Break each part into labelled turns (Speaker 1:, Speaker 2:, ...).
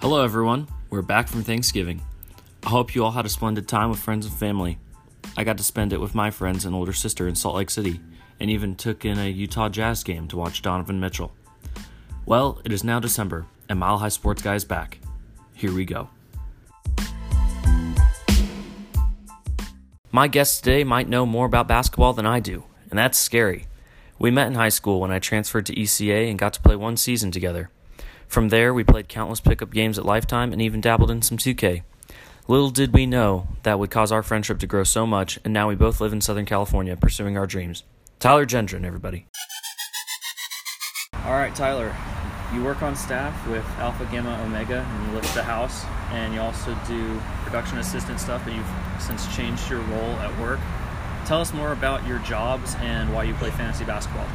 Speaker 1: Hello, everyone. We're back from Thanksgiving. I hope you all had a splendid time with friends and family. I got to spend it with my friends and older sister in Salt Lake City, and even took in a Utah Jazz game to watch Donovan Mitchell. Well, it is now December, and Mile High Sports Guy is back. Here we go. My guest today might know more about basketball than I do, and that's scary. We met in high school when I transferred to ECA and got to play one season together. From there, we played countless pickup games at Lifetime and even dabbled in some 2K. Little did we know that would cause our friendship to grow so much, and now we both live in Southern California pursuing our dreams. Tyler Gendron, everybody. All right, Tyler, you work on staff with Alpha Gamma Omega, and you lift the house, and you also do production assistant stuff, but you've since changed your role at work. Tell us more about your jobs and why you play fantasy basketball.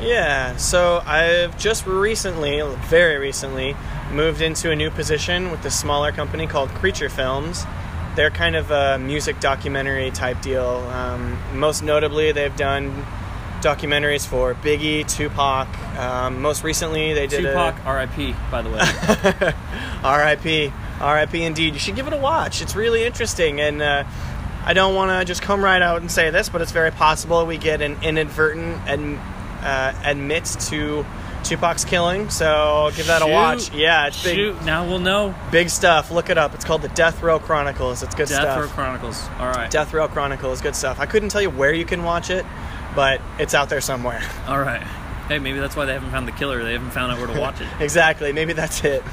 Speaker 2: Yeah, so I've just recently, very recently, moved into a new position with this smaller company called Creature Films. They're kind of a music documentary type deal. Um, most notably, they've done documentaries for Biggie, Tupac. Um, most recently, they did
Speaker 1: Tupac,
Speaker 2: a,
Speaker 1: RIP, by the way.
Speaker 2: R.I.P. R.I.P. Indeed. You should give it a watch. It's really interesting, and uh, I don't want to just come right out and say this, but it's very possible we get an inadvertent and uh, admit to Tupac's killing. So give that
Speaker 1: Shoot.
Speaker 2: a watch. Yeah, it's big,
Speaker 1: Shoot, now we'll know.
Speaker 2: big stuff. Look it up. It's called the Death Row Chronicles. It's good
Speaker 1: Death
Speaker 2: stuff.
Speaker 1: Death Row Chronicles. All right.
Speaker 2: Death Row Chronicles, good stuff. I couldn't tell you where you can watch it, but it's out there somewhere.
Speaker 1: All right. Hey, maybe that's why they haven't found the killer. They haven't found out where to watch it.
Speaker 2: exactly. Maybe that's it.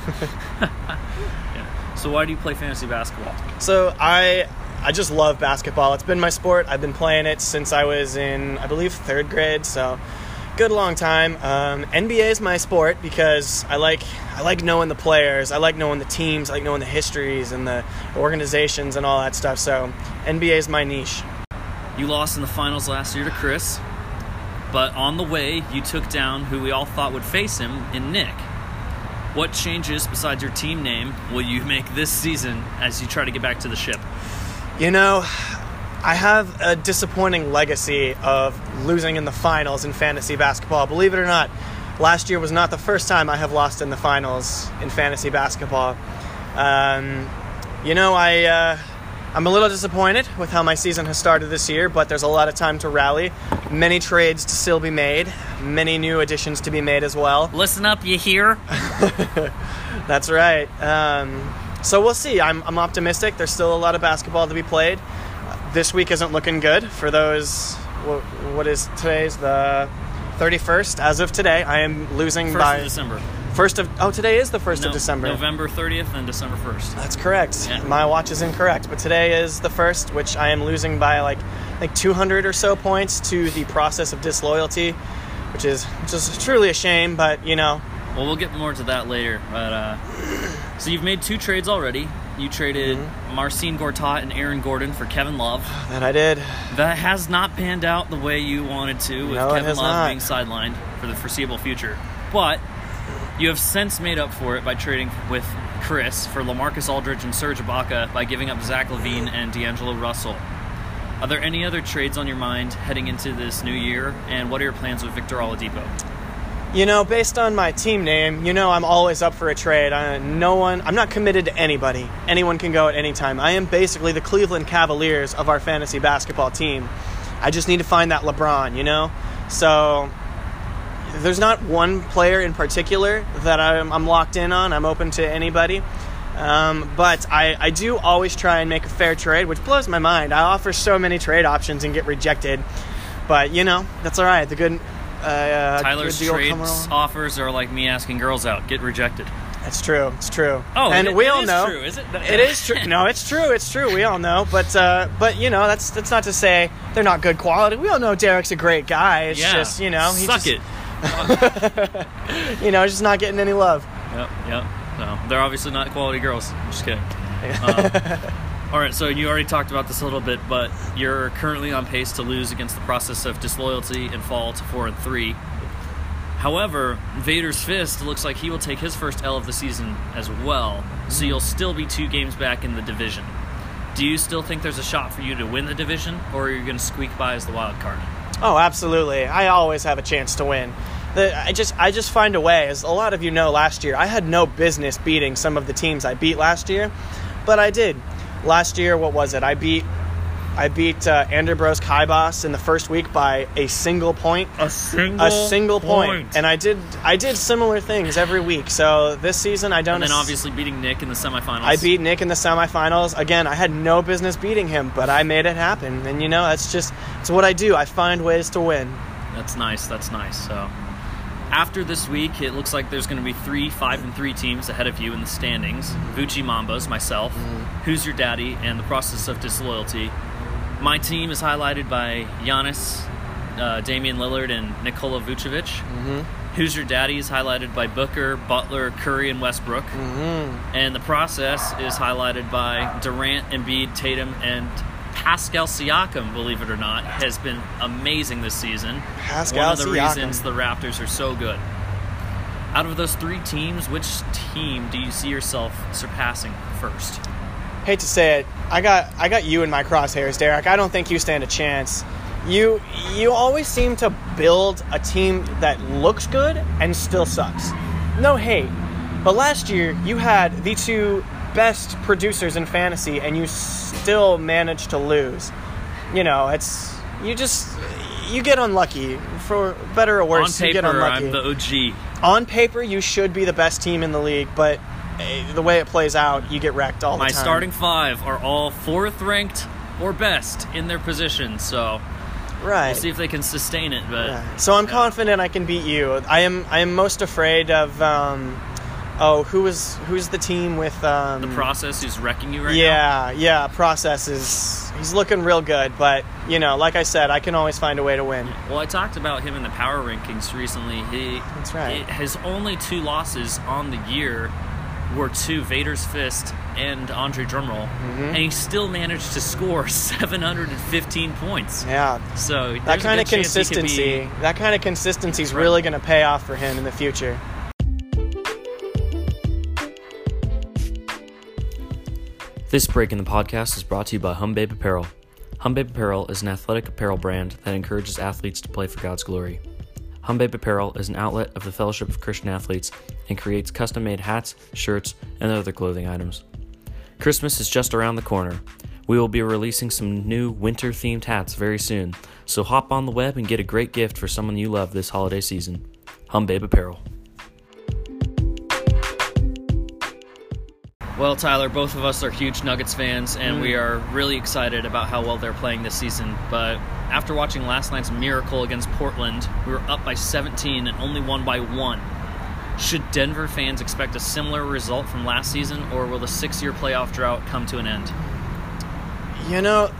Speaker 1: Yeah. So why do you play fantasy basketball?
Speaker 2: So I I just love basketball. It's been my sport. I've been playing it since I was in I believe third grade. So good long time. Um, NBA is my sport because I like I like knowing the players. I like knowing the teams. I like knowing the histories and the organizations and all that stuff. So NBA is my niche.
Speaker 1: You lost in the finals last year to Chris, but on the way, you took down who we all thought would face him in Nick. What changes besides your team name will you make this season as you try to get back to the ship?
Speaker 2: You know, I have a disappointing legacy of losing in the finals in fantasy basketball. Believe it or not, last year was not the first time I have lost in the finals in fantasy basketball. Um, you know, I uh, I'm a little disappointed with how my season has started this year, but there's a lot of time to rally. Many trades to still be made, many new additions to be made as well.
Speaker 1: Listen up, you hear?
Speaker 2: That's right. Um, so we'll see. I'm, I'm optimistic. There's still a lot of basketball to be played. This week isn't looking good for those. What, what is today's the 31st? As of today, I am losing
Speaker 1: First
Speaker 2: by
Speaker 1: of December.
Speaker 2: first of. Oh, today is the first
Speaker 1: No,
Speaker 2: of December.
Speaker 1: November 30th and December 1st.
Speaker 2: That's correct.
Speaker 1: Yeah.
Speaker 2: My watch is incorrect, but today is the first, which I am losing by like like 200 or so points to the process of disloyalty, which is which is truly a shame. But you know,
Speaker 1: Well, we'll get more to that later. But uh, so you've made two trades already. You traded
Speaker 2: Mm-hmm.
Speaker 1: Marcin Gortat and Aaron Gordon for Kevin Love.
Speaker 2: that I did.
Speaker 1: That has not panned out the way you wanted to, with
Speaker 2: No,
Speaker 1: Kevin Love
Speaker 2: not.
Speaker 1: being sidelined for the foreseeable future. But you have since made up for it by trading with Chris for Lamarcus Aldridge and Serge Ibaka by giving up Zach LaVine and D'Angelo Russell. Are there any other trades on your mind heading into this new year? And what are your plans with Victor Oladipo?
Speaker 2: You know, based on my team name, you know I'm always up for a trade. I, no one, I'm not committed to anybody. Anyone can go at any time. I am basically the Cleveland Cavaliers of our fantasy basketball team. I just need to find that LeBron, you know? So there's not one player in particular that I'm, I'm locked in on. I'm open to anybody. Um, but I, I do always try and make a fair trade, which blows my mind. I offer so many trade options and get rejected. But, you know, that's all right. The good. Uh,
Speaker 1: Tyler's trades offers are like me asking girls out, get rejected.
Speaker 2: It's true. It's true.
Speaker 1: Oh,
Speaker 2: and
Speaker 1: it-
Speaker 2: we
Speaker 1: it
Speaker 2: all
Speaker 1: is
Speaker 2: know
Speaker 1: true, is it?
Speaker 2: It is true. No, it's true. It's true. We all know. But uh, but you know that's that's not to say they're not good quality. We all know Derek's a great guy. It's
Speaker 1: yeah,
Speaker 2: just you know he
Speaker 1: suck
Speaker 2: just,
Speaker 1: it.
Speaker 2: You know, just not getting any love.
Speaker 1: Yep, yep. No, they're obviously not quality girls. I'm just kidding. Um, all right, so you already talked about this a little bit, but you're currently on pace to lose against the process of disloyalty and fall to four and three. However, Vader's Fist looks like he will take his first L of the season as well, so you'll still be two games back in the division. Do you still think there's a shot for you to win the division, or are you going to squeak by as the wild card?
Speaker 2: Oh, absolutely. I always have a chance to win. the, I just I just find a way. As a lot of you know, last year I had no business beating some of the teams I beat last year, but I did. Last year, what was it? I beat I beat uh, Anderbros Kaibas in the first week by a single point.
Speaker 1: A single.
Speaker 2: A single point. And I did I did similar things every week. So this season I don't.
Speaker 1: and then obviously beating Nick in the semifinals.
Speaker 2: I beat Nick in the semifinals. Again, I had no business beating him, but I made it happen. And you know, that's just it's what I do. I find ways to win.
Speaker 1: That's nice. That's nice. So, after this week, it looks like there's going to be three five and three teams ahead of you in the standings. Vucci Mambas, myself, mm-hmm. Who's Your Daddy, and the Process of Disloyalty. My team is highlighted by Giannis, uh, Damian Lillard, and Nikola Vucevic. Mm-hmm. Who's Your Daddy is highlighted by Booker, Butler, Curry, and Westbrook. Mm-hmm. And the process is highlighted by Durant, Embiid, Tatum, and Pascal Siakam, believe it or not, has been amazing this season.
Speaker 2: Pascal
Speaker 1: One of the
Speaker 2: Siakam.
Speaker 1: reasons the Raptors are so good. Out of those three teams, which team do you see yourself surpassing first?
Speaker 2: Hate to say it, I got I got you in my crosshairs, Derek. I don't think you stand a chance. You you always seem to build a team that looks good and still sucks. No hate, but last year you had the two best producers in fantasy and you still manage to lose. You know, it's you just you get unlucky for better or worse.
Speaker 1: On
Speaker 2: you get
Speaker 1: paper,
Speaker 2: unlucky.
Speaker 1: I'm the OG.
Speaker 2: On paper, you should be the best team in the league, but eh, the way it plays out, you get wrecked all
Speaker 1: My
Speaker 2: the time.
Speaker 1: My starting five are all fourth ranked or best in their position, so
Speaker 2: right.
Speaker 1: we'll see if they can sustain it. But
Speaker 2: Yeah. So I'm
Speaker 1: yeah.
Speaker 2: confident I can beat you. I am. I am most afraid of. Um, oh, who is who's the team with? Um,
Speaker 1: the process who's wrecking you right now.
Speaker 2: yeah, yeah. Process is. He's looking real good, but you know, like I said, I can always find a way to win.
Speaker 1: Well, I talked about him in the power rankings recently. He
Speaker 2: That's right.
Speaker 1: it- his only two losses on the year were to Vader's Fist and Andre Drumroll,
Speaker 2: Mm-hmm.
Speaker 1: and he still managed to score 715 points.
Speaker 2: Yeah,
Speaker 1: So
Speaker 2: that kind of
Speaker 1: good chance he could
Speaker 2: consistency.
Speaker 1: be-
Speaker 2: That kind of consistency is really going to pay off for him in the future.
Speaker 1: This break in the podcast is brought to you by Humbabe Apparel. Humbabe Apparel is an athletic apparel brand that encourages athletes to play for God's glory. Humbabe Apparel is an outlet of the Fellowship of Christian Athletes and creates custom made hats, shirts, and other clothing items. Christmas is just around the corner. We will be releasing some new winter themed hats very soon, so hop on the web and get a great gift for someone you love this holiday season. Humbabe Apparel. Well, Tyler, both of us are huge Nuggets fans, and we mm. are really excited about how well they're playing this season. But after watching last night's miracle against Portland, we were up by 17 and only won by one. Should Denver fans expect a similar result from last season, or will the six year playoff drought come to an end?
Speaker 2: You know,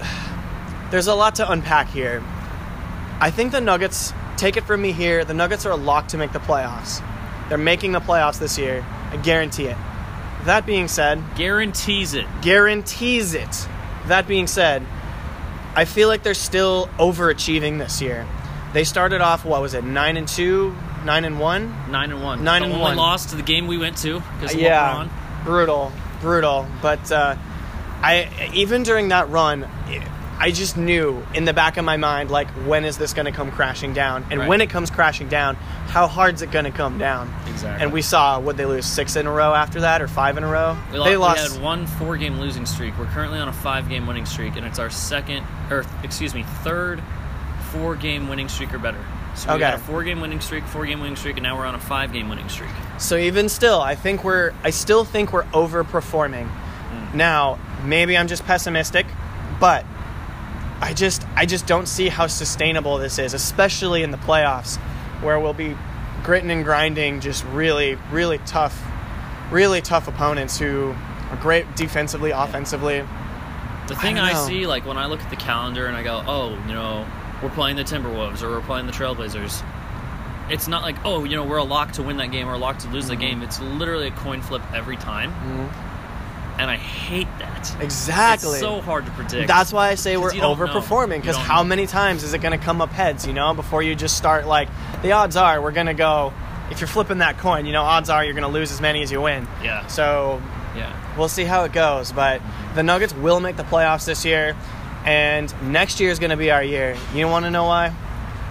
Speaker 2: there's a lot to unpack here. I think the Nuggets, take it from me here, the Nuggets are locked to make the playoffs. They're making the playoffs this year. I guarantee it. That being said,
Speaker 1: Guarantees it.
Speaker 2: guarantees it. That being said, I feel like they're still overachieving this year. They started off what was it, nine and two, nine and one?
Speaker 1: Nine and one.
Speaker 2: Nine
Speaker 1: the
Speaker 2: and
Speaker 1: only
Speaker 2: one.
Speaker 1: loss to the game we went to because of
Speaker 2: yeah, brutal, brutal. But uh, I even during that run, I just knew in the back of my mind, like, when is this going to come crashing down? And
Speaker 1: Right.
Speaker 2: when it comes crashing down, how hard's it going to come down?
Speaker 1: Exactly.
Speaker 2: And we saw would they lose six in a row after that, or five in a row?
Speaker 1: We, lo-
Speaker 2: they
Speaker 1: we
Speaker 2: lost.
Speaker 1: had one four game losing streak. We're currently on a five game winning streak, and it's our second, or excuse me, third four game winning streak or better. So we
Speaker 2: Okay.
Speaker 1: had a four game winning streak, four game winning streak, and now we're on a five game winning streak.
Speaker 2: So even still, I think we're I still think we're overperforming.
Speaker 1: Mm.
Speaker 2: Now, maybe I'm just pessimistic, but I just I just don't see how sustainable this is, especially in the playoffs where we'll be gritting and grinding just really really tough really tough opponents who are great defensively, offensively.
Speaker 1: The thing
Speaker 2: don't
Speaker 1: I, see, like when I look at the calendar and I go, oh, you know, we're playing the Timberwolves or we're playing the Trailblazers. It's not like, oh, you know, we're a lock to win that game or a lock to lose the
Speaker 2: Mm-hmm.
Speaker 1: game. It's literally a coin flip every time. And I hate that.
Speaker 2: Exactly.
Speaker 1: It's so hard to predict.
Speaker 2: That's why I say we're
Speaker 1: you don't know.
Speaker 2: overperforming because how
Speaker 1: know.
Speaker 2: many times is it going to come up heads, you know, before you just start like the odds are we're going to go if you're flipping that coin, you know, odds are you're going to lose as many as you win.
Speaker 1: Yeah.
Speaker 2: So,
Speaker 1: Yeah.
Speaker 2: we'll see how it goes, but the Nuggets will make the playoffs this year and next year is going to be our year. You want to know why?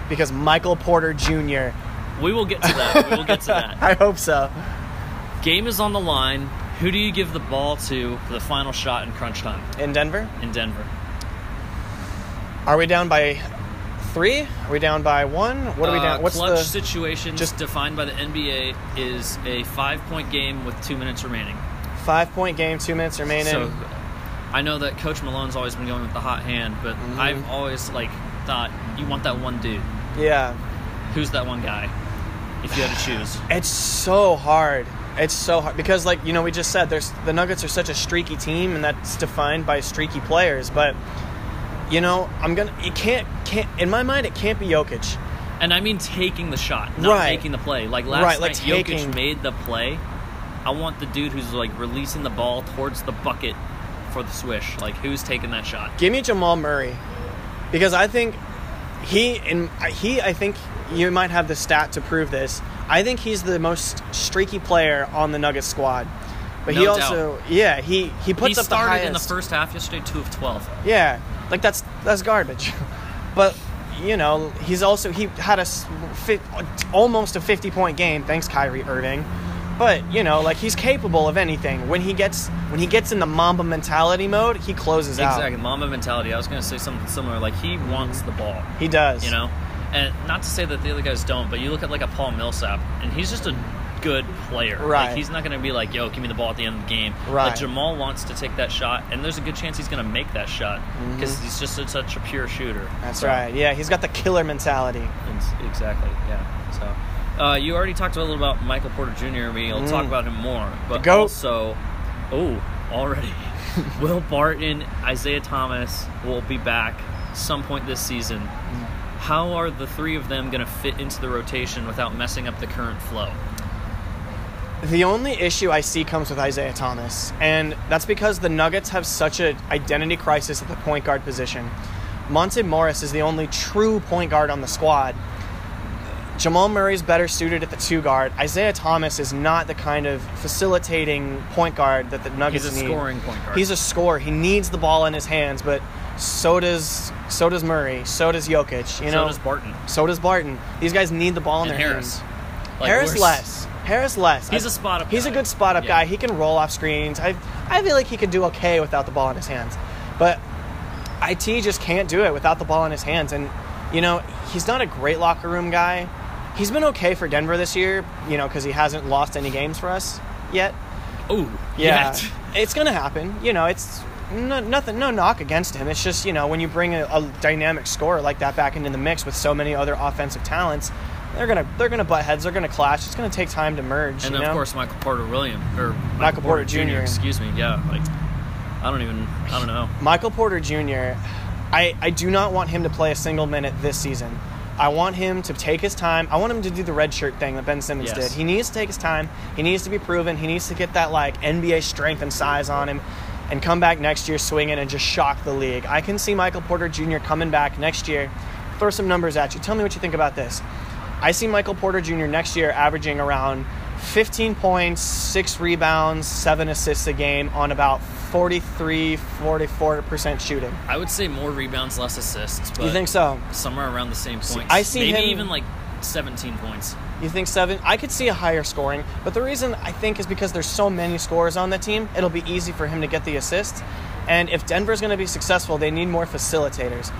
Speaker 2: Because Michael Porter Jr.
Speaker 1: We will get to that. We will get to that.
Speaker 2: I hope so.
Speaker 1: Game is on the line. Who do you give the ball to for the final shot in crunch time
Speaker 2: In Denver,
Speaker 1: in Denver?
Speaker 2: are we down by three? Are we down by one? What are we
Speaker 1: Uh,
Speaker 2: down? What's the
Speaker 1: clutch
Speaker 2: the
Speaker 1: situation
Speaker 2: just-
Speaker 1: defined by the NBA is a five-point game with two minutes remaining.
Speaker 2: five point game? Two minutes remaining.
Speaker 1: So I know that Coach Malone's always been going with the hot hand, but
Speaker 2: Mm-hmm.
Speaker 1: I've always like thought you want that one dude.
Speaker 2: yeah,
Speaker 1: Who's that one guy? If you had to choose.
Speaker 2: it's so hard. It's so hard because, like you know, we just said there's the Nuggets are such a streaky team, and that's defined by streaky players. But you know, I'm gonna. It can't. Can't. In my mind, it can't be Jokic.
Speaker 1: And I mean taking the shot, not
Speaker 2: Right.
Speaker 1: making the play. Like last
Speaker 2: Right,
Speaker 1: night,
Speaker 2: like
Speaker 1: Jokic made the play. I want the dude who's like releasing the ball towards the bucket for the swish. Like who's taking that shot?
Speaker 2: Give me Jamal Murray because I think he and he. I think you might have the stat to prove this. I think he's the most streaky player on the Nuggets squad. But he
Speaker 1: No
Speaker 2: also, yeah, he he puts
Speaker 1: he
Speaker 2: up the
Speaker 1: started
Speaker 2: highest.
Speaker 1: in the first half yesterday, two of twelve.
Speaker 2: Yeah, like that's that's garbage. but you know, he's also he had a almost a 50 point game. Thanks, Kyrie Irving. But you know, like he's capable of anything. When he gets when he gets in the Mamba mentality mode, he closes
Speaker 1: Exactly,
Speaker 2: out.
Speaker 1: Exactly, Mamba mentality. I was gonna say something similar. Like he wants the ball.
Speaker 2: He does.
Speaker 1: you know and not to say that the other guys don't but you look at like a paul millsap and he's just a good player
Speaker 2: Right.
Speaker 1: like he's not going to be like yo give me the ball at the end of the game
Speaker 2: Right.
Speaker 1: like jamal wants to take that shot and there's a good chance he's going to make that shot because he's just a, such a pure shooter
Speaker 2: Mm-hmm. That's
Speaker 1: So,
Speaker 2: right. Yeah, he's got the killer mentality.
Speaker 1: exactly yeah so uh, you already talked a little about michael porter jr we'll talk about him more but also oh already will barton isaiah thomas will be back some point this season how are the three of them going to fit into the rotation without messing up the current flow?
Speaker 2: The only issue I see comes with Isaiah Thomas, and that's because the Nuggets have such an identity crisis at the point guard position. Monte Morris is the only true point guard on the squad. Jamal Murray is better suited at the two guard. Isaiah Thomas is not the kind of facilitating point guard that the Nuggets need.
Speaker 1: He's a
Speaker 2: need.
Speaker 1: scoring point guard.
Speaker 2: He's a scorer. He needs the ball in his hands, but so does so does Murray. So does Jokic. You know.
Speaker 1: so does Barton
Speaker 2: so does Barton. These guys need the ball in
Speaker 1: and
Speaker 2: their
Speaker 1: Harris.
Speaker 2: hands.
Speaker 1: Like,
Speaker 2: Harris
Speaker 1: we're-
Speaker 2: less. Harris less.
Speaker 1: He's
Speaker 2: I-
Speaker 1: a spot up.
Speaker 2: He's
Speaker 1: guy.
Speaker 2: a good spot up
Speaker 1: Yeah.
Speaker 2: guy. He can roll off screens. I I feel like he could do okay without the ball in his hands, but it just can't do it without the ball in his hands. And you know he's not a great locker room guy. He's been okay for Denver this year, you know, because he hasn't lost any games for us yet.
Speaker 1: Oh,
Speaker 2: Yeah,
Speaker 1: yet.
Speaker 2: it's gonna happen. You know, it's no, nothing, no knock against him. It's just you know when you bring a, a dynamic scorer like that back into the mix with so many other offensive talents, they're gonna they're gonna butt heads. They're gonna clash. It's gonna take time to merge.
Speaker 1: And of
Speaker 2: know?
Speaker 1: course, Michael Porter Williams or Michael,
Speaker 2: Michael Porter Jr..
Speaker 1: Excuse me. Yeah, like I don't even. I don't know.
Speaker 2: Michael Porter Jr. I, I do not want him to play a single minute this season. I want him to take his time. I want him to do the red shirt thing that Ben Simmons
Speaker 1: Yes.
Speaker 2: did. He needs to take his time. He needs to be proven. He needs to get that like NBA strength and size on him and come back next year swinging and just shock the league. I can see Michael Porter Jr. coming back next year. Throw some numbers at you. Tell me what you think about this. I see Michael Porter Jr. next year averaging around 15 points, 6 rebounds, 7 assists a game on about 43 44% shooting.
Speaker 1: I would say more rebounds, less assists. But
Speaker 2: You think so?
Speaker 1: Somewhere around the same points.
Speaker 2: I see
Speaker 1: maybe
Speaker 2: him-
Speaker 1: even like 17 points.
Speaker 2: You think seven? I could see a higher scoring, but the reason I think is because there's so many scorers on the team. It'll be easy for him to get the assists, and if Denver's going to be successful, they need more facilitators.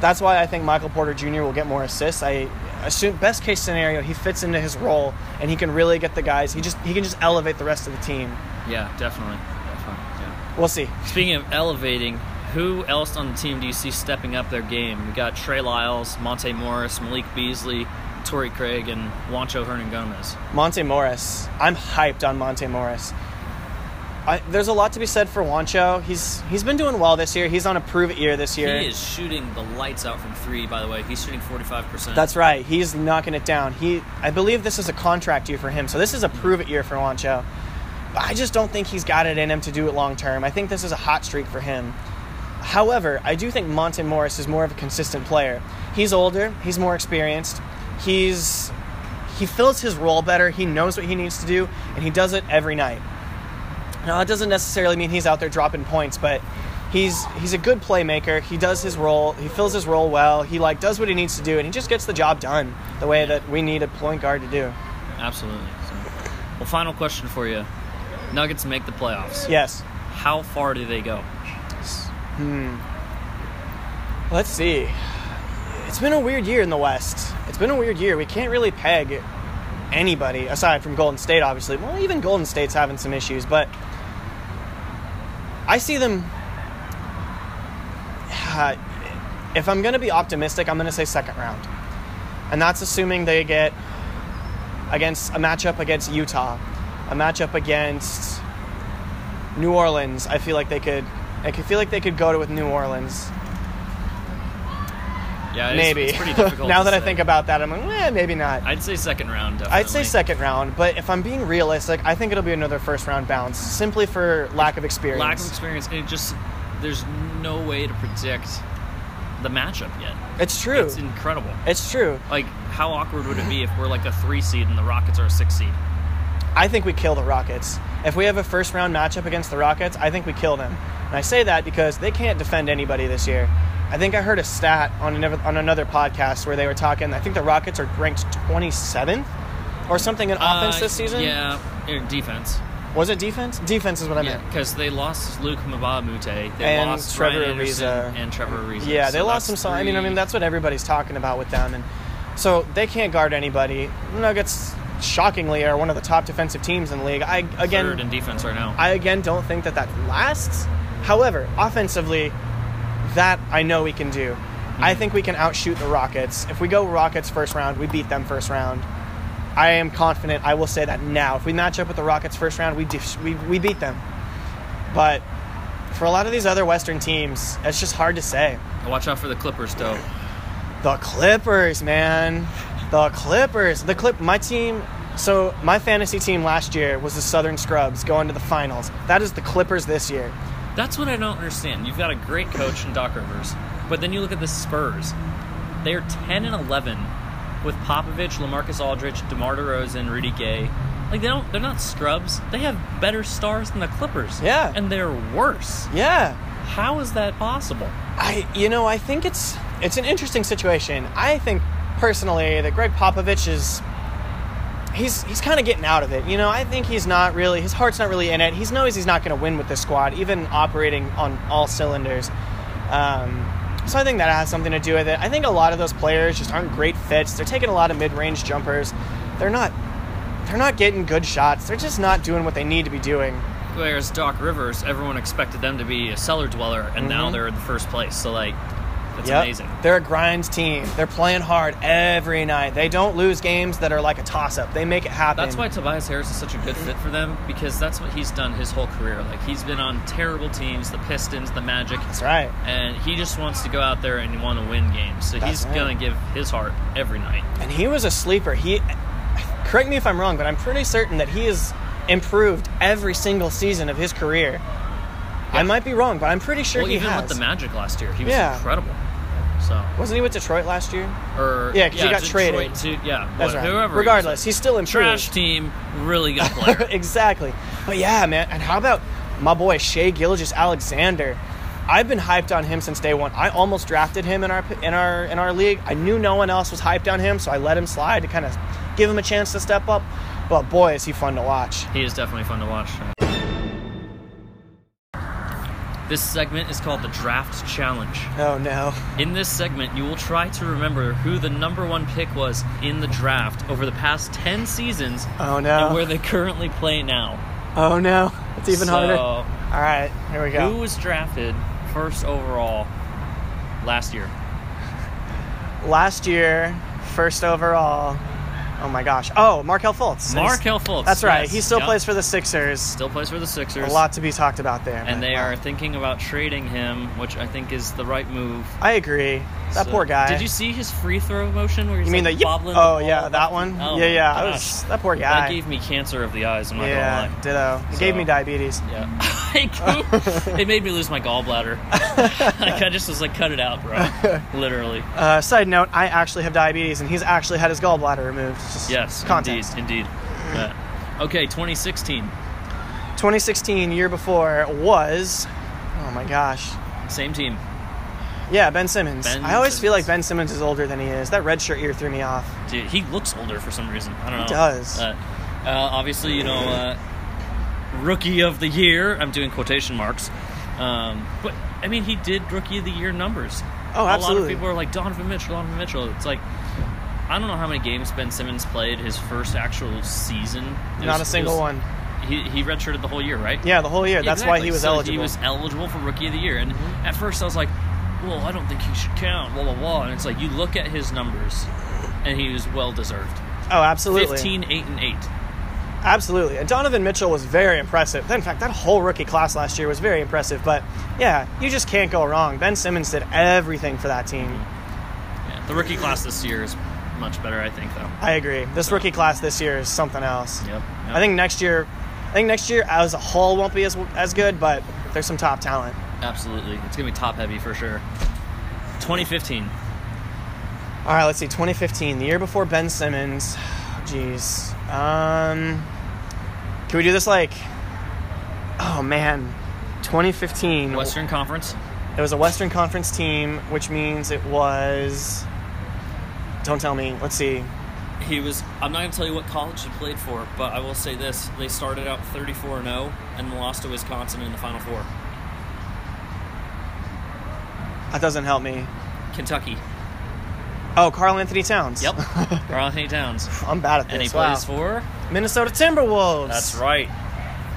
Speaker 2: That's why I think Michael Porter Jr. will get more assists. I assume best case scenario, he fits into his role and he can really get the guys. He just he can just elevate the rest of the team.
Speaker 1: Yeah, definitely. Definitely. Yeah.
Speaker 2: We'll see.
Speaker 1: Speaking of elevating, who else on the team do you see stepping up their game? We got Trey Lyles, Monte Morris, Malik Beasley, Torrey Craig, and Juancho Hernangomez.
Speaker 2: Monte Morris. I'm hyped on Monte Morris. I, there's a lot to be said for Juancho. He's he's been doing well this year. He's on a prove it year this year.
Speaker 1: He is shooting the lights out from three. By the way, he's shooting 45%.
Speaker 2: That's right. He's knocking it down. He, I believe this is a contract year for him, so this is a prove it year for Juancho. But I just don't think he's got it in him to do it long term. I think this is a hot streak for him. However, I do think Monte Morris is more of a consistent player. He's older. He's more experienced. He's he fills his role better. He knows what he needs to do, and he does it every night. Now, that doesn't necessarily mean he's out there dropping points, but he's he's a good playmaker. He does his role. He fills his role well. He like does what he needs to do, and he just gets the job done the way that we need a point guard to do.
Speaker 1: Absolutely. So, well, final question for you: Nuggets make the playoffs.
Speaker 2: Yes.
Speaker 1: How far do they go? Hmm.
Speaker 2: Let's see. It's been a weird year in the West. It's been a weird year. We can't really peg anybody aside from Golden State, obviously. Well, even Golden State's having some issues, but I see them. Uh, if I'm going to be optimistic, I'm going to say second round. And that's assuming they get against a matchup against Utah, a matchup against New Orleans. I feel like they could. I could feel like they could go to with New Orleans.
Speaker 1: Yeah, it's,
Speaker 2: maybe.
Speaker 1: It's pretty difficult.
Speaker 2: now that I think about that, I'm like, eh, maybe not.
Speaker 1: I'd say second round. Definitely.
Speaker 2: I'd say second round, but if I'm being realistic, I think it'll be another first round bounce, simply for lack of experience.
Speaker 1: Lack of experience. And it just there's no way to predict the matchup yet.
Speaker 2: It's true.
Speaker 1: It's incredible.
Speaker 2: It's true.
Speaker 1: Like, how awkward would it be if we're like a three seed and the Rockets are a six seed?
Speaker 2: I think we kill the Rockets. If we have a first round matchup against the Rockets, I think we kill them. And I say that because they can't defend anybody this year. I think I heard a stat on another, on another podcast where they were talking. I think the Rockets are ranked 27th or something in offense
Speaker 1: Uh,
Speaker 2: this season.
Speaker 1: Yeah, in defense.
Speaker 2: Was it defense? Defense is what I
Speaker 1: Yeah,
Speaker 2: meant.
Speaker 1: because they lost Luc Mbah a Moute. They
Speaker 2: And
Speaker 1: lost
Speaker 2: Trevor
Speaker 1: Ryan
Speaker 2: Ariza.
Speaker 1: and Trevor Ariza.
Speaker 2: Yeah, they
Speaker 1: So
Speaker 2: lost some. I mean, I mean that's what everybody's talking about with them, and so they can't guard anybody. Nuggets, shockingly, are one of the top defensive teams in the league. I again,
Speaker 1: third in defense right now.
Speaker 2: I again don't think that that lasts. However, offensively, that I know we can do. I mm-hmm. think we can outshoot the Rockets. If we go Rockets first round, we beat them first round. I am confident. I will say that now. If we match up with the Rockets first round, we we, we beat them. But for a lot of these other Western teams, it's just hard to say.
Speaker 1: Watch out for the Clippers, though.
Speaker 2: The Clippers, man. The Clippers. The clip my team so my fantasy team last year was the Southern Scrubs going to the finals. That is the Clippers this year.
Speaker 1: That's what I don't understand. You've got a great coach in Doc Rivers, but then you look at the Spurs. They're 10 and 11 with Popovich, LaMarcus Aldridge, DeMar DeRozan, Rudy Gay. Like they don't they're not scrubs. They have better stars than the Clippers.
Speaker 2: Yeah.
Speaker 1: And they're worse.
Speaker 2: Yeah.
Speaker 1: How is that possible?
Speaker 2: I you know, I think it's it's an interesting situation. I think personally that Gregg Popovich is he's he's kind of getting out of it. You know, I think he's not really his heart's not really in it. He knows he's not going to win with this squad, even operating on all cylinders. Um, so I think that has something to do with it. I think a lot of those players just aren't great fits. They're taking a lot of mid-range jumpers. They're not they're not getting good shots. They're just not doing what they need to be doing.
Speaker 1: Whereas Doc Rivers, everyone expected them to be a cellar dweller, and now they're in the first place. So like, it's
Speaker 2: Yep.
Speaker 1: amazing.
Speaker 2: They're a grind team. They're playing hard every night. They don't lose games that are like a toss up. They make it happen.
Speaker 1: That's why Tobias Harris is such a good fit for them because that's what he's done his whole career. Like he's been on terrible teams, the Pistons, the Magic,
Speaker 2: That's right.
Speaker 1: and he just wants to go out there and want to win games. So
Speaker 2: That's
Speaker 1: he's
Speaker 2: right.
Speaker 1: gonna give his heart every night.
Speaker 2: And he was a sleeper. He correct me if I'm wrong, but I'm pretty certain that he has improved every single season of his career. I might be wrong, but I'm pretty sure
Speaker 1: well,
Speaker 2: he
Speaker 1: even
Speaker 2: has.
Speaker 1: with the Magic last year, he was
Speaker 2: Yeah.
Speaker 1: incredible. So,
Speaker 2: Wasn't he with Detroit last year?
Speaker 1: or
Speaker 2: Yeah, 'cause he got
Speaker 1: Detroit
Speaker 2: traded.
Speaker 1: To, yeah,
Speaker 2: That's
Speaker 1: what-
Speaker 2: right.
Speaker 1: Whoever.
Speaker 2: Regardless, he's still improved.
Speaker 1: trash team, really good player.
Speaker 2: exactly. But yeah, man. And how about my boy Shai Gilgeous-Alexander? I've been hyped on him since day one. I almost drafted him in our in our in our league. I knew no one else was hyped on him, so I let him slide to kind of give him a chance to step up. But boy, is he fun to watch.
Speaker 1: He is definitely fun to watch. This segment is called the Draft Challenge.
Speaker 2: Oh no.
Speaker 1: In this segment, you will try to remember who the number one pick was in the draft over the past 10 seasons
Speaker 2: Oh no.
Speaker 1: and where they currently play now.
Speaker 2: Oh no. It's even
Speaker 1: So,
Speaker 2: harder. All right, here we go.
Speaker 1: Who was drafted first overall last year?
Speaker 2: Last year, first overall. Oh my gosh. Oh, Markelle Fultz.
Speaker 1: Markelle Fultz.
Speaker 2: That's right.
Speaker 1: yes.
Speaker 2: He still
Speaker 1: Yep.
Speaker 2: plays for the Sixers.
Speaker 1: Still plays for the Sixers.
Speaker 2: A lot to be talked about there.
Speaker 1: And they
Speaker 2: wow.
Speaker 1: are thinking about trading him, which I think is the right move.
Speaker 2: I agree. That
Speaker 1: So-
Speaker 2: poor guy.
Speaker 1: Did you see his free throw motion where he's
Speaker 2: You mean
Speaker 1: like
Speaker 2: the
Speaker 1: bobbling
Speaker 2: Oh
Speaker 1: ball
Speaker 2: yeah, that one.
Speaker 1: Oh
Speaker 2: yeah, yeah. Was that poor guy.
Speaker 1: That gave me cancer of the eyes. I'm not
Speaker 2: yeah,
Speaker 1: gonna lie.
Speaker 2: ditto. It gave me diabetes.
Speaker 1: Yeah, it made me lose my gallbladder. like I just was like, cut it out, bro. Literally.
Speaker 2: Uh, side note: I actually have diabetes, and he's actually had his gallbladder removed. Just
Speaker 1: Yes,
Speaker 2: context.
Speaker 1: indeed, indeed. Yeah. Okay, 2016.
Speaker 2: 2016, year before, was Oh my gosh.
Speaker 1: Same team.
Speaker 2: Yeah, Ben Simmons.
Speaker 1: Ben
Speaker 2: I always feel like Ben Simmons is older than he is. That red shirt year threw me off.
Speaker 1: Dude, he looks older for some reason. I don't know.
Speaker 2: He does.
Speaker 1: Uh, uh, obviously, you know, uh, rookie of the year. I'm doing quotation marks. Um, but I mean, he did rookie of the year numbers.
Speaker 2: Oh,
Speaker 1: A lot of
Speaker 2: absolutely.
Speaker 1: people are like Donovan Mitchell, Donovan Mitchell. It's like I don't know how many games Ben Simmons played his first actual season. It
Speaker 2: Not
Speaker 1: was-
Speaker 2: a single
Speaker 1: was-
Speaker 2: one.
Speaker 1: He he redshirted the whole year, right?
Speaker 2: Yeah, the whole year. That's why he was
Speaker 1: So
Speaker 2: eligible.
Speaker 1: He was eligible for Rookie of the Year, and at first I was like, "Well, I don't think he should count." Blah blah blah. And it's like you look at his numbers, and he was well deserved.
Speaker 2: oh, absolutely.
Speaker 1: 15, 8, and eight.
Speaker 2: Absolutely. And Donovan Mitchell was very impressive. In fact, that whole rookie class last year was very impressive. But yeah, you just can't go wrong. Ben Simmons did everything for that team.
Speaker 1: Yeah, the rookie class this year is much better, I think, though.
Speaker 2: I agree. This rookie class this year is something else.
Speaker 1: Yep. yep.
Speaker 2: I think next year, I think next year as a whole won't be as as good, but there's some top talent.
Speaker 1: absolutely it's gonna be top heavy for sure. 2015.
Speaker 2: All right, let's see. 2015, the year before Ben Simmons. Jeez. Um, can we do this like? Oh man, 2015.
Speaker 1: Western Conference.
Speaker 2: It was a Western Conference team, which means it was. Don't tell me. Let's see.
Speaker 1: He was. I'm not gonna tell you what college he played for, but I will say this: they started out 34 0 and lost to Wisconsin in the Final Four.
Speaker 2: That doesn't help me.
Speaker 1: Kentucky.
Speaker 2: Oh, Karl-Anthony Towns.
Speaker 1: Yep. Carl Anthony Towns.
Speaker 2: I'm bad at this.
Speaker 1: And he
Speaker 2: wow.
Speaker 1: plays for.
Speaker 2: Minnesota Timberwolves.
Speaker 1: That's right.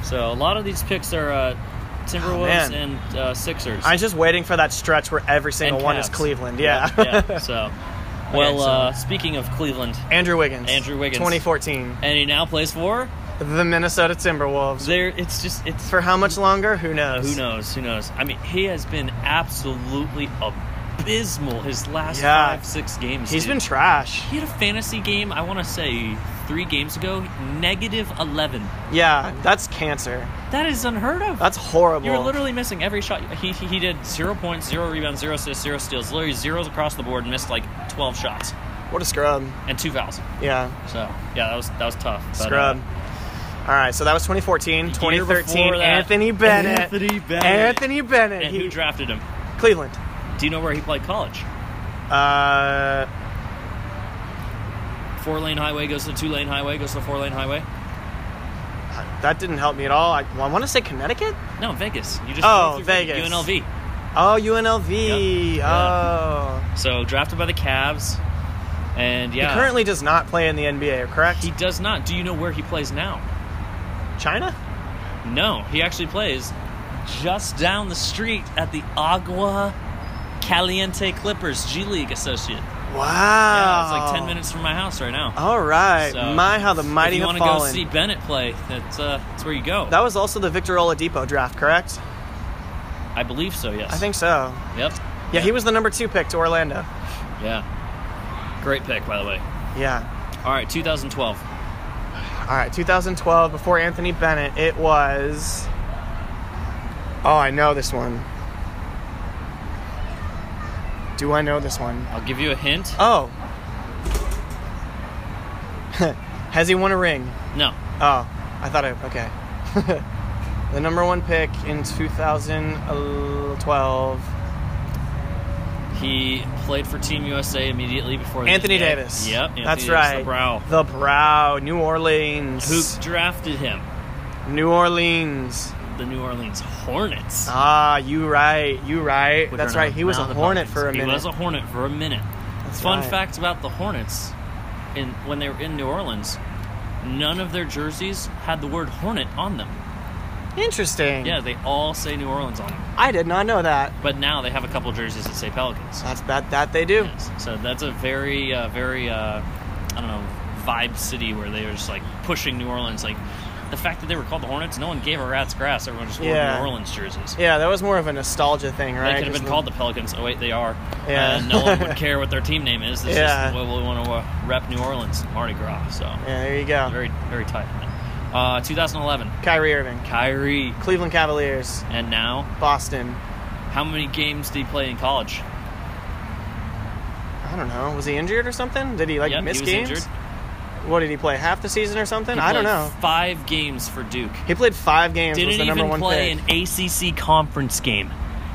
Speaker 1: So a lot of these picks are uh, Timberwolves
Speaker 2: man.
Speaker 1: and uh, Sixers.
Speaker 2: I'm just waiting for that stretch where every single one is Cleveland. Yeah.
Speaker 1: yeah. So, well,
Speaker 2: so-
Speaker 1: uh, speaking of Cleveland,
Speaker 2: Andrew Wiggins.
Speaker 1: Andrew Wiggins.
Speaker 2: 2014.
Speaker 1: and he now plays for.
Speaker 2: The Minnesota Timberwolves.
Speaker 1: There, it's just it's
Speaker 2: For how much longer? Who knows?
Speaker 1: who knows, who knows. I mean, he has been absolutely abysmal his last
Speaker 2: Yeah.
Speaker 1: five, six games.
Speaker 2: He's
Speaker 1: dude.
Speaker 2: been trash.
Speaker 1: He had a fantasy game. I want to say three games ago, negative eleven.
Speaker 2: Yeah, that's cancer.
Speaker 1: That is unheard of.
Speaker 2: That's horrible.
Speaker 1: You were literally missing every shot. He, he, he did zero points, zero rebounds, zero assists, zero steals. Literally zeros across the board and missed like 12 shots
Speaker 2: What a scrub.
Speaker 1: and two fouls.
Speaker 2: Yeah,
Speaker 1: So, yeah, that was that was tough. But,
Speaker 2: scrub.
Speaker 1: uh,
Speaker 2: All right, so that was 2014.
Speaker 1: year
Speaker 2: 2013,
Speaker 1: that,
Speaker 2: Anthony Bennett.
Speaker 1: Anthony Bennett.
Speaker 2: Anthony Bennett.
Speaker 1: and
Speaker 2: He-
Speaker 1: who drafted him?
Speaker 2: Cleveland.
Speaker 1: Do you know where he played college?
Speaker 2: Uh,
Speaker 1: Four lane highway goes to two lane highway, goes to four lane highway.
Speaker 2: that didn't help me at all. I, well, I want to say Connecticut.
Speaker 1: No, Vegas. You just
Speaker 2: Oh, Vegas.
Speaker 1: UNLV.
Speaker 2: Oh, UNLV.
Speaker 1: Yep. Yeah.
Speaker 2: Oh.
Speaker 1: So drafted by the Cavs, and yeah,
Speaker 2: He currently does not play in the NBA, correct?
Speaker 1: he does not. Do you know where he plays now?
Speaker 2: China?
Speaker 1: No, he actually plays just down the street at the Agua Caliente Clippers G League associate.
Speaker 2: Wow.
Speaker 1: Yeah, it's like ten minutes from my house right now.
Speaker 2: All right.
Speaker 1: So,
Speaker 2: My, how the mighty
Speaker 1: if you want to go see Bennett play, that's uh, that's where you go.
Speaker 2: That was also the Victor Oladipo draft, correct?
Speaker 1: I believe so. Yes.
Speaker 2: I think so.
Speaker 1: Yep.
Speaker 2: Yeah, he was the number two pick to Orlando.
Speaker 1: Yeah. Great pick, by the way.
Speaker 2: Yeah.
Speaker 1: All right, 2012.
Speaker 2: All right, 2012, before Anthony Bennett, it was. Oh, I know this one. Do I know this one?
Speaker 1: I'll give you a hint.
Speaker 2: Oh. Has he won a ring?
Speaker 1: No.
Speaker 2: Oh, I thought I. Okay. the number one pick in 2012.
Speaker 1: He played for Team USA immediately before
Speaker 2: Anthony
Speaker 1: NBA.
Speaker 2: Davis.
Speaker 1: Yep. Anthony
Speaker 2: That's
Speaker 1: Davis,
Speaker 2: right.
Speaker 1: The brow.
Speaker 2: The Brow, New Orleans.
Speaker 1: Who drafted him?
Speaker 2: New Orleans.
Speaker 1: The New Orleans Hornets.
Speaker 2: Ah, you right. You right.
Speaker 1: Which
Speaker 2: That's right. He was a Hornet
Speaker 1: Pelicans.
Speaker 2: for a minute.
Speaker 1: He was a Hornet for a minute.
Speaker 2: That's
Speaker 1: Fun
Speaker 2: right.
Speaker 1: fact about the Hornets: in when they were in New Orleans, none of their jerseys had the word Hornet on them.
Speaker 2: Interesting.
Speaker 1: Yeah, they all say New Orleans on them.
Speaker 2: I did not know that.
Speaker 1: But now they have a couple jerseys that say Pelicans.
Speaker 2: That's that. That they do.
Speaker 1: Yes. So that's a very, uh, very, uh, I don't know, vibe city where they are just like pushing New Orleans. Like the fact that they were called the Hornets, no one gave a rat's grass. Everyone just wore
Speaker 2: Yeah.
Speaker 1: New Orleans jerseys.
Speaker 2: Yeah, that was more of a nostalgia thing, right?
Speaker 1: They could have been called the Pelicans. Oh wait, they are.
Speaker 2: Yeah.
Speaker 1: And no one would care what their team name is. It's
Speaker 2: Yeah.
Speaker 1: just well, we want to uh, rep New Orleans Mardi Gras. So
Speaker 2: Yeah, there you go.
Speaker 1: very, very tight. Uh, 2011,
Speaker 2: Kyrie Irving,
Speaker 1: Kyrie,
Speaker 2: Cleveland Cavaliers,
Speaker 1: and now
Speaker 2: Boston.
Speaker 1: how many games did he play in college?
Speaker 2: I don't know. Was he injured or something? Did he like
Speaker 1: Yep,
Speaker 2: miss
Speaker 1: he was
Speaker 2: games?
Speaker 1: injured.
Speaker 2: What did he play? Half the season or something? I don't know.
Speaker 1: Five games for Duke.
Speaker 2: He played five games.
Speaker 1: Didn't
Speaker 2: the number
Speaker 1: even
Speaker 2: one
Speaker 1: play
Speaker 2: pick.
Speaker 1: an ACC conference game.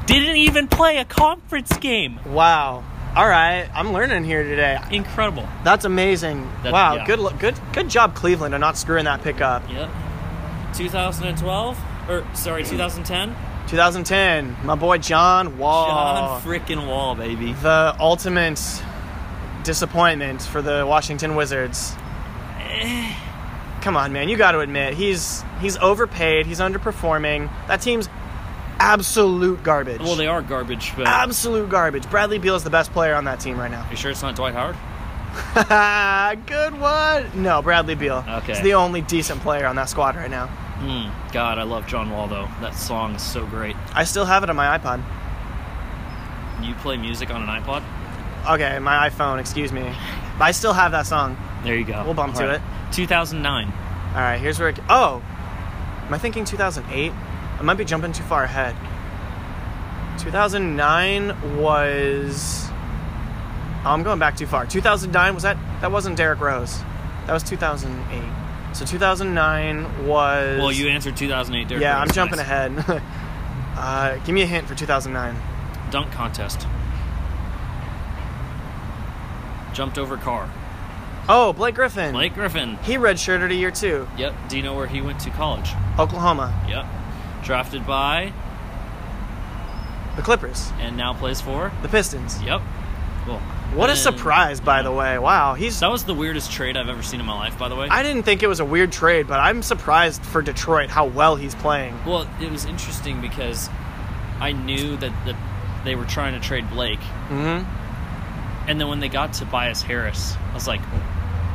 Speaker 1: Didn't even play a conference game.
Speaker 2: Wow. All right, I'm learning here today.
Speaker 1: Incredible.
Speaker 2: That's amazing.
Speaker 1: That-
Speaker 2: wow,
Speaker 1: yeah.
Speaker 2: good, lo- good, good job, Cleveland, on not screwing that pick up.
Speaker 1: Yep. 2012 or sorry, mm. 2010.
Speaker 2: 2010, my boy John Wall.
Speaker 1: John frickin' Wall, baby.
Speaker 2: the ultimate disappointment for the Washington Wizards.
Speaker 1: Eh.
Speaker 2: Come on, man, you got to admit he's he's overpaid. He's underperforming. That team's absolute garbage.
Speaker 1: Well, they are garbage, but
Speaker 2: absolute garbage. Bradley Beal is the best player on that team right now.
Speaker 1: you sure it's not Dwight Howard?
Speaker 2: Good one. No, Bradley Beal.
Speaker 1: Okay.
Speaker 2: He's the only decent player on that squad right now.
Speaker 1: Hmm. God, I love John Wall though. That song is so great.
Speaker 2: I still have it on my iPod.
Speaker 1: You play music on an iPod?
Speaker 2: Okay, my iPhone. Excuse me. But I still have that song.
Speaker 1: There you go.
Speaker 2: We'll bump to
Speaker 1: All
Speaker 2: it.
Speaker 1: 2009.
Speaker 2: All right, here's where. It, oh, am I thinking 2008? I might be jumping too far ahead. 2009 was. Oh, I'm going back too far. 2009 was that? That wasn't Derrick Rose. That was 2008. So 2009 was.
Speaker 1: Well, you answered 2008. Derrick
Speaker 2: Yeah,
Speaker 1: Rose.
Speaker 2: I'm jumping
Speaker 1: Nice.
Speaker 2: ahead. uh, give me a hint for 2009.
Speaker 1: Dunk contest. Jumped over car.
Speaker 2: Oh, Blake Griffin.
Speaker 1: Blake Griffin.
Speaker 2: He redshirted a year too.
Speaker 1: Yep. Do you know where he went to college?
Speaker 2: Oklahoma.
Speaker 1: Yep. Drafted by
Speaker 2: The Clippers.
Speaker 1: and now plays for.
Speaker 2: The Pistons.
Speaker 1: Yep. Cool.
Speaker 2: What a surprise, by the way. Wow, he's.
Speaker 1: That was the weirdest trade I've ever seen in my life, by the way.
Speaker 2: I didn't think it was a weird trade, but I'm surprised for Detroit how well he's playing.
Speaker 1: well, it was interesting because I knew that the, they were trying to trade Blake,
Speaker 2: hmm
Speaker 1: and then when they got Tobias Harris, I was like,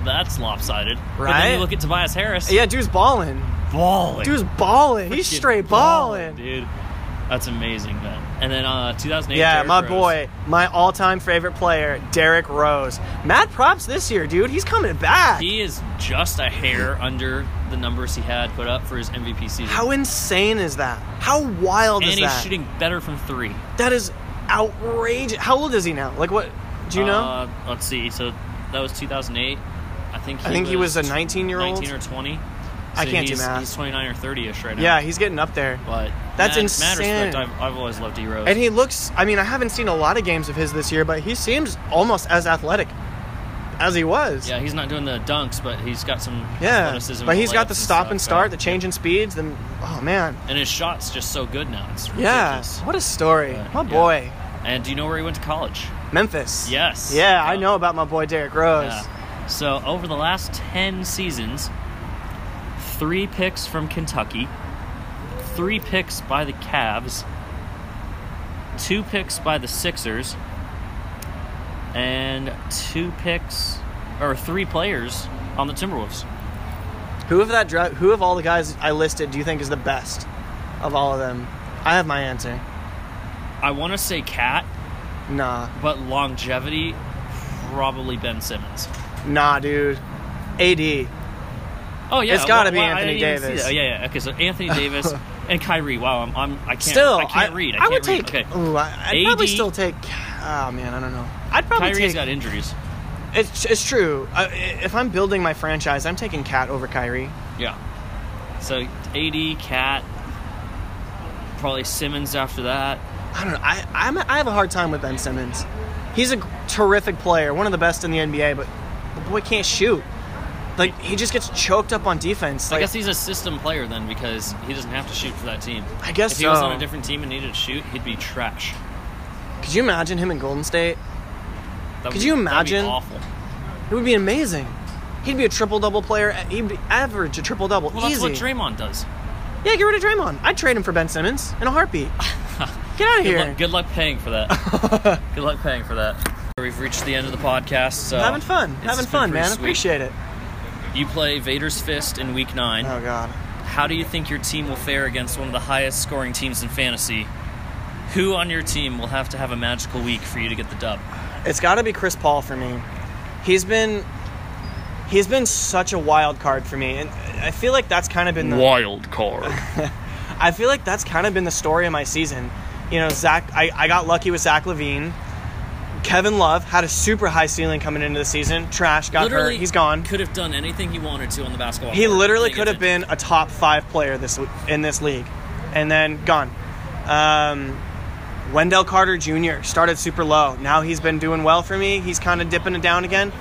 Speaker 1: "That's lopsided." But then
Speaker 2: Right?
Speaker 1: you look at Tobias Harris.
Speaker 2: Yeah, dude's balling.
Speaker 1: balling.
Speaker 2: Dude's balling. He's straight balling.
Speaker 1: dude. That's amazing, man. And then uh, 2008.
Speaker 2: Yeah,
Speaker 1: Derrick
Speaker 2: my
Speaker 1: Rose.
Speaker 2: boy, my all-time favorite player, Derrick Rose. Mad props this year, dude. He's coming back.
Speaker 1: He is just a hair under the numbers he had put up for his MVP season.
Speaker 2: How insane is that? How wild
Speaker 1: and
Speaker 2: is that?
Speaker 1: And he's shooting better from three.
Speaker 2: That is outrageous. How old is he now? Like what? Do you know?
Speaker 1: Uh, let's see. So that was 2008. I think. He
Speaker 2: I think he was a 19-year-old.
Speaker 1: 19 or 20.
Speaker 2: I
Speaker 1: So
Speaker 2: can't do
Speaker 1: he's,
Speaker 2: math.
Speaker 1: He's 29 or 30ish right now.
Speaker 2: Yeah, he's getting up there.
Speaker 1: but
Speaker 2: That's
Speaker 1: mad,
Speaker 2: insane.
Speaker 1: Mad respect. I've, I've always loved D Rose.
Speaker 2: And he looks, I mean, I haven't seen a lot of games of his this year, but he seems almost as athletic as he was.
Speaker 1: yeah, he's not doing the dunks, but he's got some
Speaker 2: Yeah. But he's got the stop
Speaker 1: stuff,
Speaker 2: and start, the change in speeds, then, oh man.
Speaker 1: and his shot's just so good now. It's
Speaker 2: Yeah. What a story.
Speaker 1: But,
Speaker 2: My
Speaker 1: yeah.
Speaker 2: boy.
Speaker 1: And do you know where he went to college?
Speaker 2: Memphis.
Speaker 1: Yes.
Speaker 2: Yeah, I know about my boy Derrick Rose.
Speaker 1: Yeah. So over the last 10 seasons, three picks from Kentucky, three picks by the Cavs, two picks by the Sixers, and two picks or three players on the Timberwolves.
Speaker 2: Who of that who of all the guys I listed do you think is the best of all of them? I have my answer.
Speaker 1: I want to say Cat,
Speaker 2: Nah.
Speaker 1: but longevity, probably Ben Simmons.
Speaker 2: Nah, dude. AD.
Speaker 1: Oh yeah,
Speaker 2: It's gotta be
Speaker 1: I
Speaker 2: Anthony
Speaker 1: didn't even see
Speaker 2: Davis.
Speaker 1: Oh, Yeah, yeah. Okay, so Anthony Davis and Kyrie. Wow, I'm, I'm I can't.
Speaker 2: Still,
Speaker 1: I can't read. I,
Speaker 2: I
Speaker 1: can't
Speaker 2: would
Speaker 1: read.
Speaker 2: take.
Speaker 1: Okay.
Speaker 2: Ooh, I, I'd probably still take. Oh man, I don't know. I'd probably
Speaker 1: Kyrie's
Speaker 2: take.
Speaker 1: got injuries.
Speaker 2: It's, it's true. Uh, if I'm building my franchise, I'm taking Cat over Kyrie.
Speaker 1: Yeah. So AD, Cat, probably Simmons after that.
Speaker 2: I don't know. I I'm, I have a hard time with Ben Simmons. He's a terrific player, one of the best in the NBA, but boy can't shoot. Like he just gets choked up on defense.
Speaker 1: I guess he's a system player then because he doesn't have to shoot for that team.
Speaker 2: I guess
Speaker 1: if he was on a different team and needed to shoot, he'd be trash.
Speaker 2: Could you imagine him in Golden State?
Speaker 1: That
Speaker 2: Could you
Speaker 1: be- that'd be
Speaker 2: imagine?
Speaker 1: awful.
Speaker 2: It would be amazing. He'd be a triple double player. Eh, he'd be average a triple double.
Speaker 1: Well, that's
Speaker 2: Easy.
Speaker 1: what Draymond does.
Speaker 2: yeah, get rid of Draymond. I'd trade him for Ben Simmons in a heartbeat. Get out of here.
Speaker 1: luck, good luck paying for that. good luck paying for that. We've reached the end of the podcast. So
Speaker 2: having fun. Having fun, man.
Speaker 1: sweet.
Speaker 2: Appreciate it.
Speaker 1: You play Vader's Fist in Week Nine.
Speaker 2: Oh God.
Speaker 1: How do you think your team will fare against one of the highest scoring teams in fantasy? Who on your team will have to have a magical week for you to get the dub?
Speaker 2: It's got to be Chris Paul for me. He's been he's been such a wild card for me, and I feel like that's kind of been the
Speaker 1: Wild card.
Speaker 2: I feel like that's kind of been the story of my season. You know, Zach. I, I got lucky with Zach LaVine. Kevin Love had a super high ceiling coming into the season. Trash, got
Speaker 1: literally
Speaker 2: hurt. He's gone.
Speaker 1: Could have done anything he wanted to on the basketball.
Speaker 2: He literally could have been a top five player this in this league, and then gone. Um, Wendell Carter Jr. started super low. Now he's been doing well for me. He's kind of dipping it down again.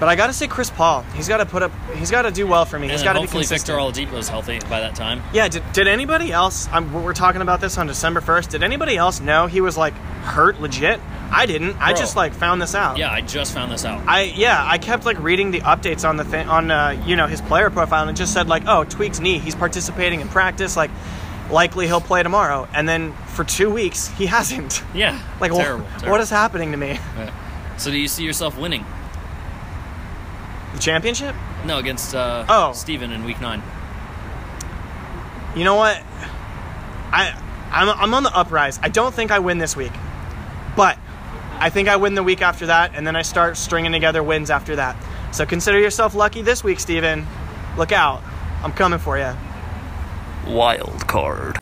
Speaker 2: But I got to say, Chris Paul. He's got to put up. He's got to do well for me.
Speaker 1: And
Speaker 2: He's
Speaker 1: then
Speaker 2: got to be
Speaker 1: hopefully
Speaker 2: consistent.
Speaker 1: Victor Oladipo is healthy by that time.
Speaker 2: Yeah, did, did anybody else? I'm, we're talking about this on December 1st. Did anybody else know he was like hurt legit? I didn't. I just like found this out.
Speaker 1: Yeah, I just found this out.
Speaker 2: I yeah, I kept like reading the updates on the thing on uh, you know his player profile and it just said like oh tweaks knee he's participating in practice like likely he'll play tomorrow and then for two weeks he hasn't
Speaker 1: Yeah,
Speaker 2: like wh-
Speaker 1: terrible.
Speaker 2: what
Speaker 1: terrible.
Speaker 2: is happening to me
Speaker 1: Yeah. So do you see yourself winning?
Speaker 2: the championship
Speaker 1: No, against uh,
Speaker 2: Oh.
Speaker 1: Steven in week nine.
Speaker 2: you know what I I'm, I'm on the uprise I don't think I win this week but I think I win the week after that and then I start stringing together wins after that. So consider yourself lucky this week Steven. Look out. I'm coming for you
Speaker 1: Wild card.